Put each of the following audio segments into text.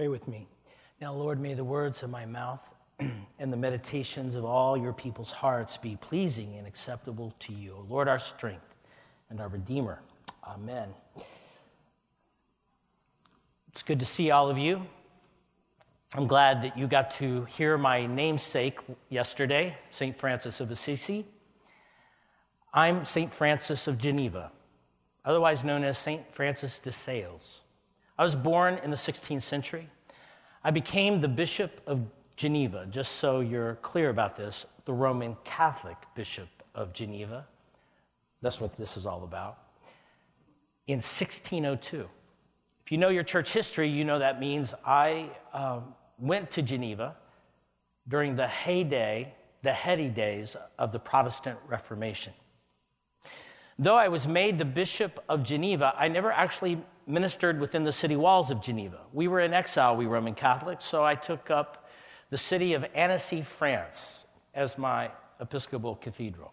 Pray with me. Now, Lord, may the words of my mouth and the meditations of all your people's hearts be pleasing and acceptable to you, Lord, our strength and our Redeemer. Amen. It's good to see all of you. I'm glad that you got to hear my namesake yesterday, St. Francis of Assisi. I'm St. Francis of Geneva, otherwise known as St. Francis de Sales. I was born in the 16th century. I became the Bishop of Geneva, just so you're clear about this, the Roman Catholic Bishop of Geneva. That's what this is all about. In 1602. If you know your church history, you know that means I um, went to Geneva during the heyday, the heady days of the Protestant Reformation. Though I was made the Bishop of Geneva, I never actually ministered within the city walls of Geneva. We were in exile, we Roman Catholics, so I took up the city of Annecy, France, as my Episcopal cathedral.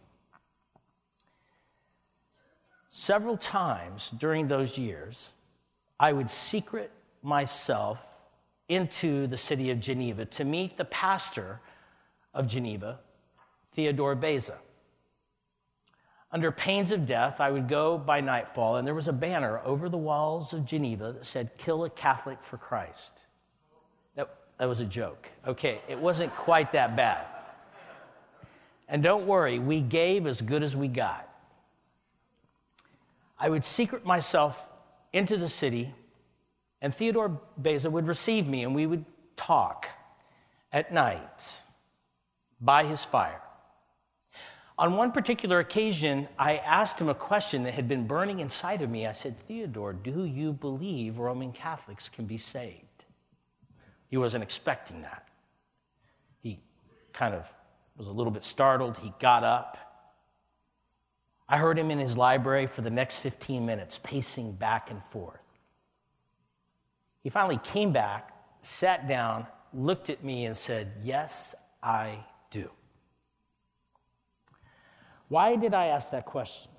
Several times during those years, I would secret myself into the city of Geneva to meet the pastor of Geneva, Theodore Beza. Under pains of death, I would go by nightfall, and there was a banner over the walls of Geneva that said, Kill a Catholic for Christ. That, that was a joke. Okay, it wasn't quite that bad. And don't worry, we gave as good as we got. I would secret myself into the city, and Theodore Beza would receive me, and we would talk at night by his fire. On one particular occasion, I asked him a question that had been burning inside of me. I said, Theodore, do you believe Roman Catholics can be saved? He wasn't expecting that. He kind of was a little bit startled. He got up. I heard him in his library for the next 15 minutes, pacing back and forth. He finally came back, sat down, looked at me, and said, Yes, I do. Why did I ask that question?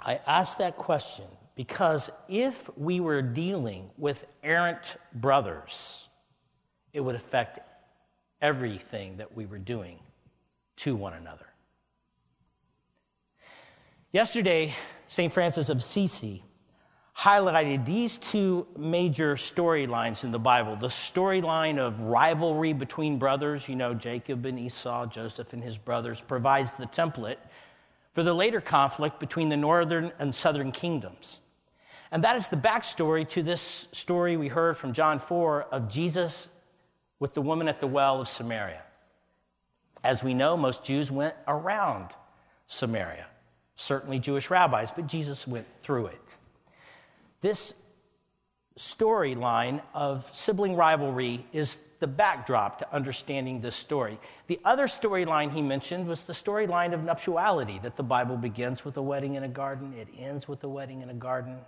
I asked that question because if we were dealing with errant brothers, it would affect everything that we were doing to one another. Yesterday, St. Francis of Assisi highlighted these two major storylines in the Bible the storyline of rivalry between brothers, you know, Jacob and Esau, Joseph and his brothers, provides the template for the later conflict between the northern and southern kingdoms. And that is the backstory to this story we heard from John 4 of Jesus with the woman at the well of Samaria. As we know, most Jews went around Samaria, certainly Jewish rabbis, but Jesus went through it. This storyline of sibling rivalry is the backdrop to understanding this story. The other storyline he mentioned was the storyline of nuptiality, that the Bible begins with a wedding in a garden, it ends with a wedding in a garden.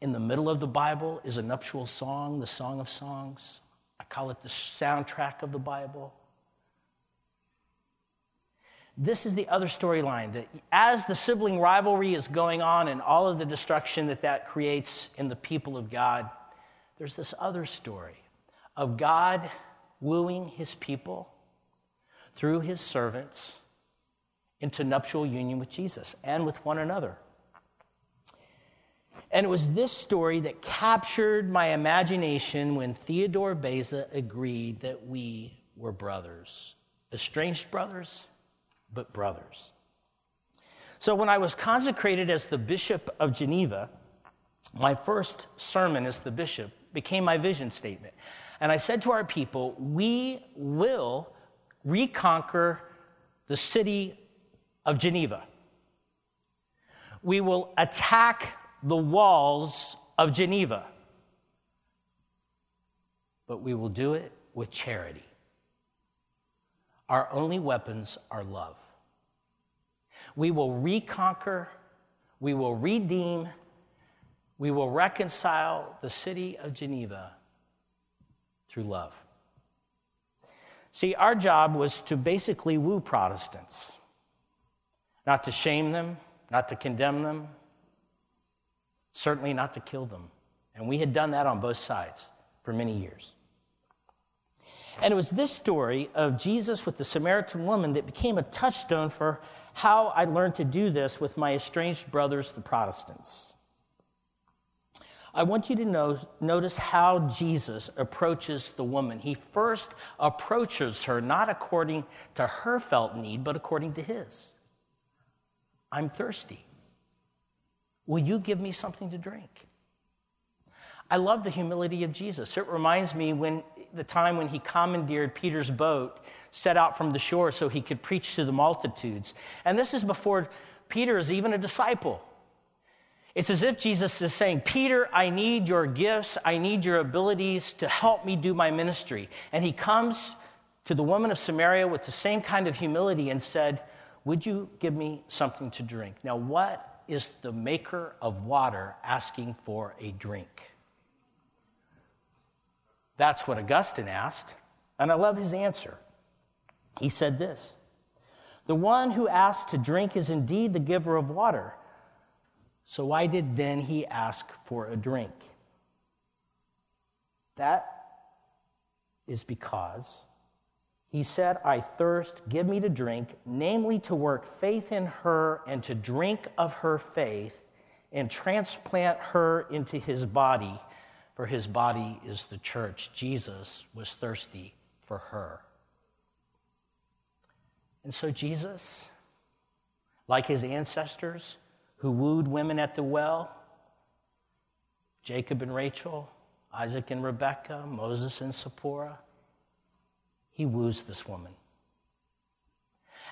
In the middle of the Bible is a nuptial song, the Song of Songs. I call it the soundtrack of the Bible. This is the other storyline that as the sibling rivalry is going on and all of the destruction that that creates in the people of God, there's this other story of God wooing his people through his servants into nuptial union with Jesus and with one another. And it was this story that captured my imagination when Theodore Beza agreed that we were brothers. Estranged brothers, but brothers. So when I was consecrated as the Bishop of Geneva, my first sermon as the bishop became my vision statement. And I said to our people, We will reconquer the city of Geneva. We will attack the walls of Geneva. But we will do it with charity. Our only weapons are love. We will reconquer, we will redeem, we will reconcile the city of Geneva through love. See, our job was to basically woo Protestants, not to shame them, not to condemn them, certainly not to kill them. And we had done that on both sides for many years. And it was this story of Jesus with the Samaritan woman that became a touchstone for how I learned to do this with my estranged brothers, the Protestants. I want you to know, notice how Jesus approaches the woman. He first approaches her not according to her felt need, but according to his. I'm thirsty. Will you give me something to drink? I love the humility of Jesus. It reminds me when the time when he commandeered Peter's boat, set out from the shore so he could preach to the multitudes. And this is before Peter is even a disciple. It's as if Jesus is saying, Peter, I need your gifts. I need your abilities to help me do my ministry. And he comes to the woman of Samaria with the same kind of humility and said, Would you give me something to drink? Now, what is the maker of water asking for a drink? That's what Augustine asked, and I love his answer. He said this The one who asks to drink is indeed the giver of water. So why did then he ask for a drink? That is because he said, I thirst, give me to drink, namely to work faith in her and to drink of her faith and transplant her into his body for his body is the church. Jesus was thirsty for her. And so, Jesus, like his ancestors who wooed women at the well, Jacob and Rachel, Isaac and Rebekah, Moses and Zipporah, he woos this woman.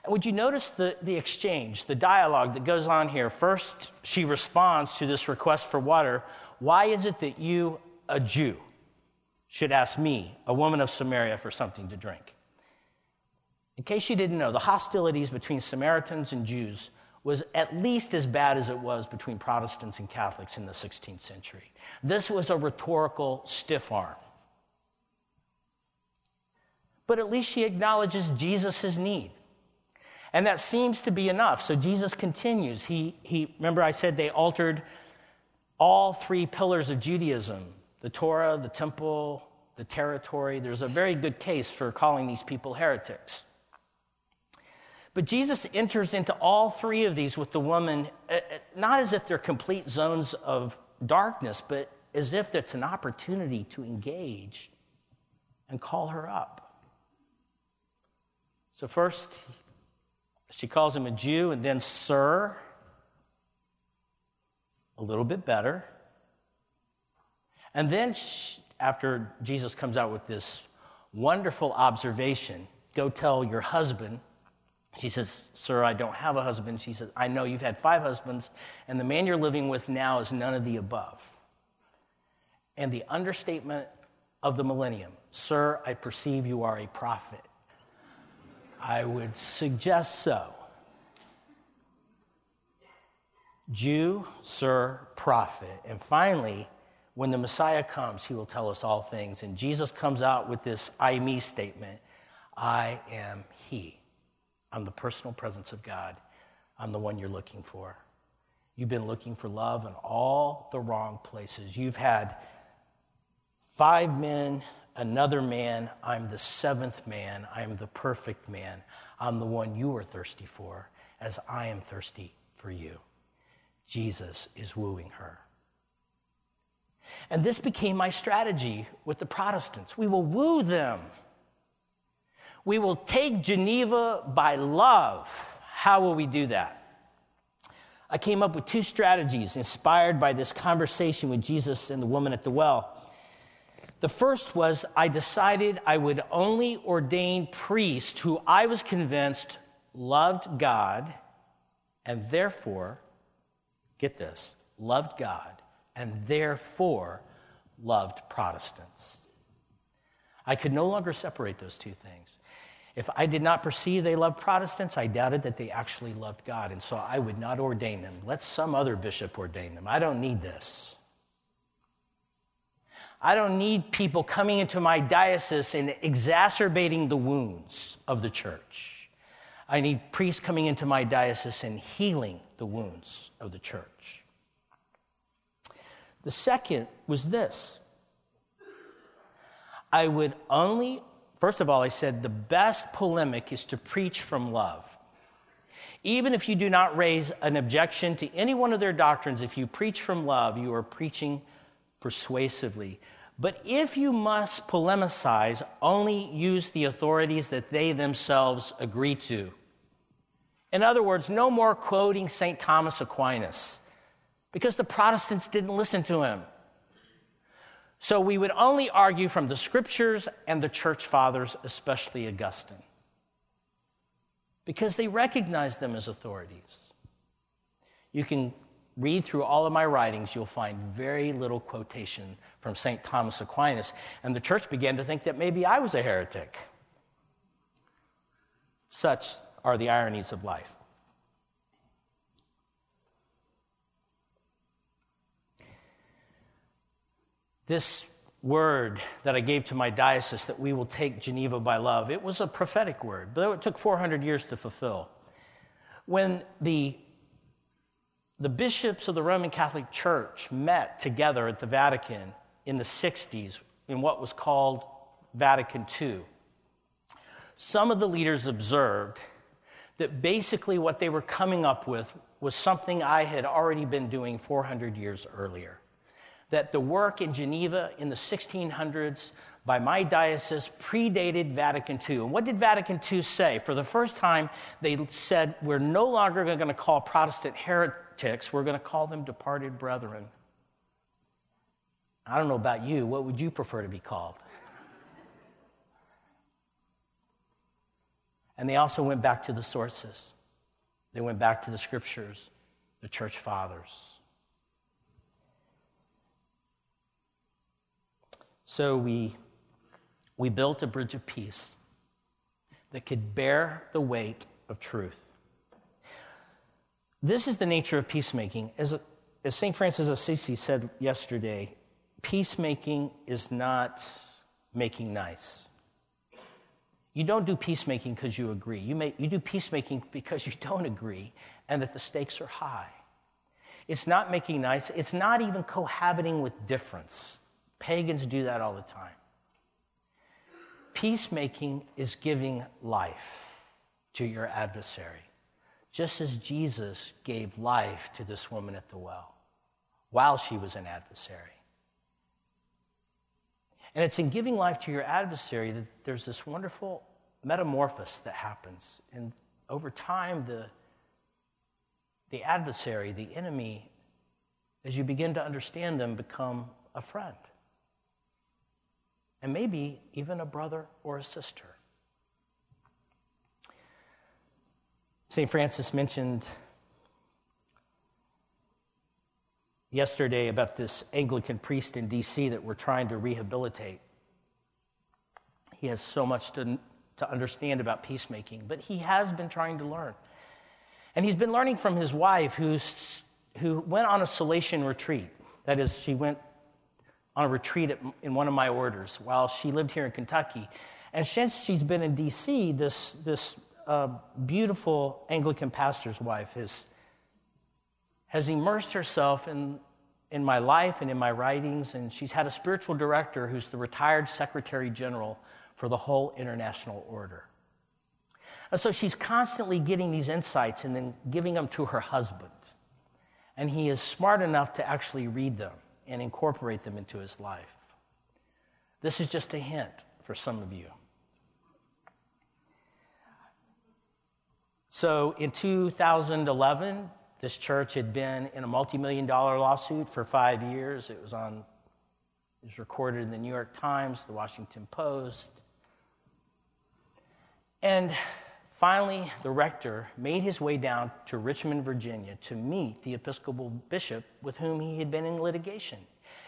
And would you notice the, the exchange, the dialogue that goes on here? First, she responds to this request for water. Why is it that you a Jew should ask me, a woman of Samaria, for something to drink. In case you didn't know, the hostilities between Samaritans and Jews was at least as bad as it was between Protestants and Catholics in the 16th century. This was a rhetorical stiff arm. But at least she acknowledges Jesus' need. And that seems to be enough. So Jesus continues. He, he, remember, I said they altered all three pillars of Judaism the Torah, the temple, the territory. There's a very good case for calling these people heretics. But Jesus enters into all three of these with the woman, uh, uh, not as if they're complete zones of darkness, but as if it's an opportunity to engage and call her up. So, first, she calls him a Jew, and then, sir, a little bit better. And then, after Jesus comes out with this wonderful observation, go tell your husband. She says, Sir, I don't have a husband. She says, I know you've had five husbands, and the man you're living with now is none of the above. And the understatement of the millennium, Sir, I perceive you are a prophet. I would suggest so. Jew, sir, prophet. And finally, when the Messiah comes, he will tell us all things. And Jesus comes out with this I me statement I am he. I'm the personal presence of God. I'm the one you're looking for. You've been looking for love in all the wrong places. You've had five men, another man. I'm the seventh man. I'm the perfect man. I'm the one you are thirsty for, as I am thirsty for you. Jesus is wooing her. And this became my strategy with the Protestants. We will woo them. We will take Geneva by love. How will we do that? I came up with two strategies inspired by this conversation with Jesus and the woman at the well. The first was I decided I would only ordain priests who I was convinced loved God and therefore, get this, loved God and therefore loved Protestants. I could no longer separate those two things. If I did not perceive they loved Protestants, I doubted that they actually loved God, and so I would not ordain them. Let some other bishop ordain them. I don't need this. I don't need people coming into my diocese and exacerbating the wounds of the church. I need priests coming into my diocese and healing the wounds of the church. The second was this I would only, first of all, I said the best polemic is to preach from love. Even if you do not raise an objection to any one of their doctrines, if you preach from love, you are preaching persuasively. But if you must polemicize, only use the authorities that they themselves agree to. In other words, no more quoting St. Thomas Aquinas, because the Protestants didn't listen to him. So we would only argue from the scriptures and the church fathers, especially Augustine because they recognized them as authorities. You can read through all of my writings, you'll find very little quotation from St. Thomas Aquinas. And the church began to think that maybe I was a heretic. Such are the ironies of life. This word that I gave to my diocese that we will take Geneva by love, it was a prophetic word, but it took 400 years to fulfill. When the, the bishops of the Roman Catholic Church met together at the Vatican in the 60s in what was called Vatican II, some of the leaders observed that basically what they were coming up with was something I had already been doing 400 years earlier that the work in Geneva in the 1600s by my diocese predated Vatican II. And what did Vatican II say? For the first time, they said, We're no longer going to call Protestant heretics, we're going to call them departed brethren. I don't know about you, what would you prefer to be called? And they also went back to the sources. They went back to the scriptures, the church fathers. So we, we built a bridge of peace that could bear the weight of truth. This is the nature of peacemaking. As, as St. Francis of Assisi said yesterday, peacemaking is not making nice. You don't do peacemaking because you agree. You, may, you do peacemaking because you don't agree and that the stakes are high. It's not making nice. It's not even cohabiting with difference. Pagans do that all the time. Peacemaking is giving life to your adversary, just as Jesus gave life to this woman at the well while she was an adversary. And it's in giving life to your adversary that there's this wonderful metamorphosis that happens. And over time, the, the adversary, the enemy, as you begin to understand them, become a friend and maybe even a brother or a sister. St. Francis mentioned yesterday about this Anglican priest in DC that we're trying to rehabilitate. He has so much to, to understand about peacemaking, but he has been trying to learn. And he's been learning from his wife, who's, who went on a Salesian retreat. That is, she went on a retreat at, in one of my orders while she lived here in Kentucky. And since she's been in D.C., this, this uh, beautiful Anglican pastor's wife has, has immersed herself in, in my life and in my writings, and she's had a spiritual director who's the retired Secretary General for the whole international order. And so she's constantly getting these insights and then giving them to her husband. And he is smart enough to actually read them and incorporate them into his life. This is just a hint for some of you. So in 2011, this church had been in a multi-million dollar lawsuit for five years. It was on, it was recorded in the New York Times, the Washington Post. And Finally, the rector made his way down to Richmond, Virginia to meet the Episcopal bishop with whom he had been in litigation.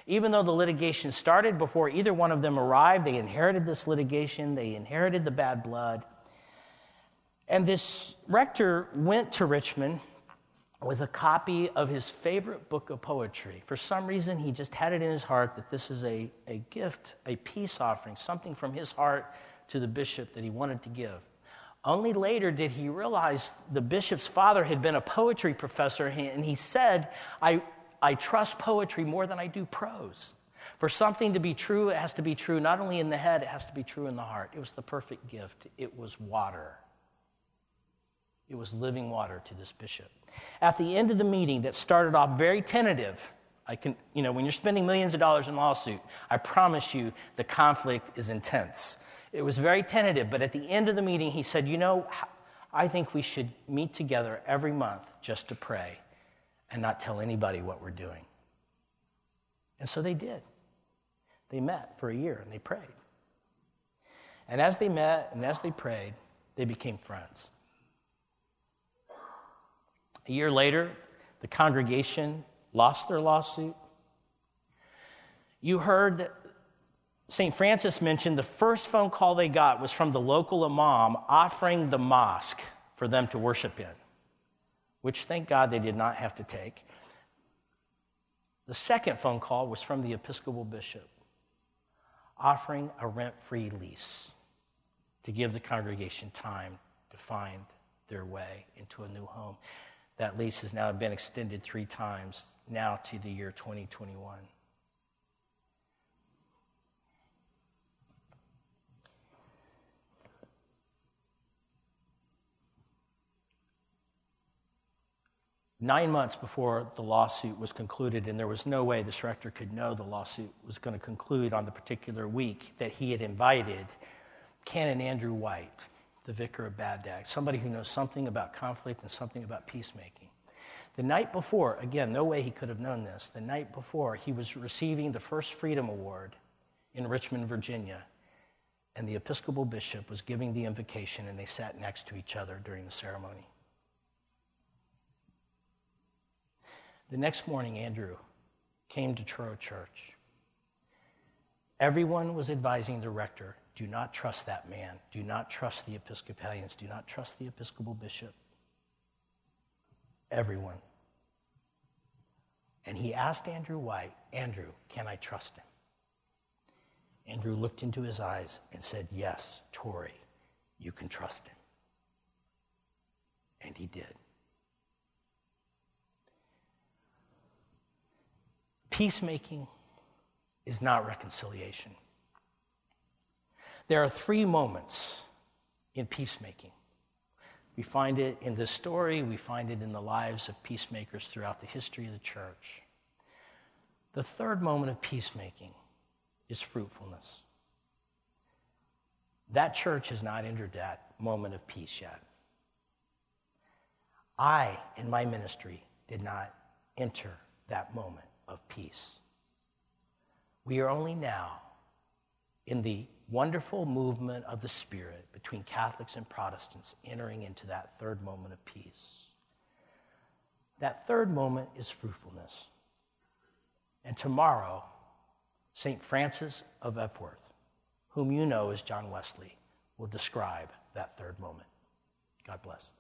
Even though the litigation started before either one of them arrived, they inherited this litigation, they inherited the bad blood. And this rector went to Richmond with a copy of his favorite book of poetry. For some reason, he just had it in his heart that this is a, a gift, a peace offering, something from his heart to the bishop that he wanted to give. Only later did he realize the bishop's father had been a poetry professor, and he said, I, I trust poetry more than I do prose. For something to be true, it has to be true not only in the head, it has to be true in the heart. It was the perfect gift. It was water. It was living water to this bishop. At the end of the meeting, that started off very tentative, I can, you know, when you're spending millions of dollars in lawsuit, I promise you the conflict is intense. It was very tentative, but at the end of the meeting, he said, You know, I think we should meet together every month just to pray and not tell anybody what we're doing. And so they did. They met for a year and they prayed. And as they met and as they prayed, they became friends. A year later, the congregation lost their lawsuit. You heard that St. Francis mentioned the first phone call they got was from the local imam offering the mosque for them to worship in, which thank God they did not have to take. The second phone call was from the Episcopal bishop offering a rent free lease to give the congregation time to find their way into a new home. That lease has now been extended three times, now to the year 2021. Nine months before the lawsuit was concluded, and there was no way this rector could know the lawsuit was going to conclude on the particular week that he had invited Canon Andrew White the vicar of Baghdad somebody who knows something about conflict and something about peacemaking. The night before, again, no way he could have known this, the night before, he was receiving the first Freedom Award in Richmond, Virginia, and the Episcopal bishop was giving the invocation, and they sat next to each other during the ceremony. The next morning, Andrew came to Truro Church. Everyone was advising the rector do not trust that man. Do not trust the Episcopalians. Do not trust the Episcopal bishop. Everyone. And he asked Andrew why, Andrew, can I trust him? Andrew looked into his eyes and said, Yes, Tory, you can trust him. And he did. Peacemaking is not reconciliation. There are three moments in peacemaking. We find it in this story, we find it in the lives of peacemakers throughout the history of the church. The third moment of peacemaking is fruitfulness. That church has not entered that moment of peace yet. I, in my ministry, did not enter that moment of peace. We are only now in the wonderful movement of the Spirit between Catholics and Protestants entering into that third moment of peace. That third moment is fruitfulness. And tomorrow, St. Francis of Epworth, whom you know as John Wesley, will describe that third moment. God bless.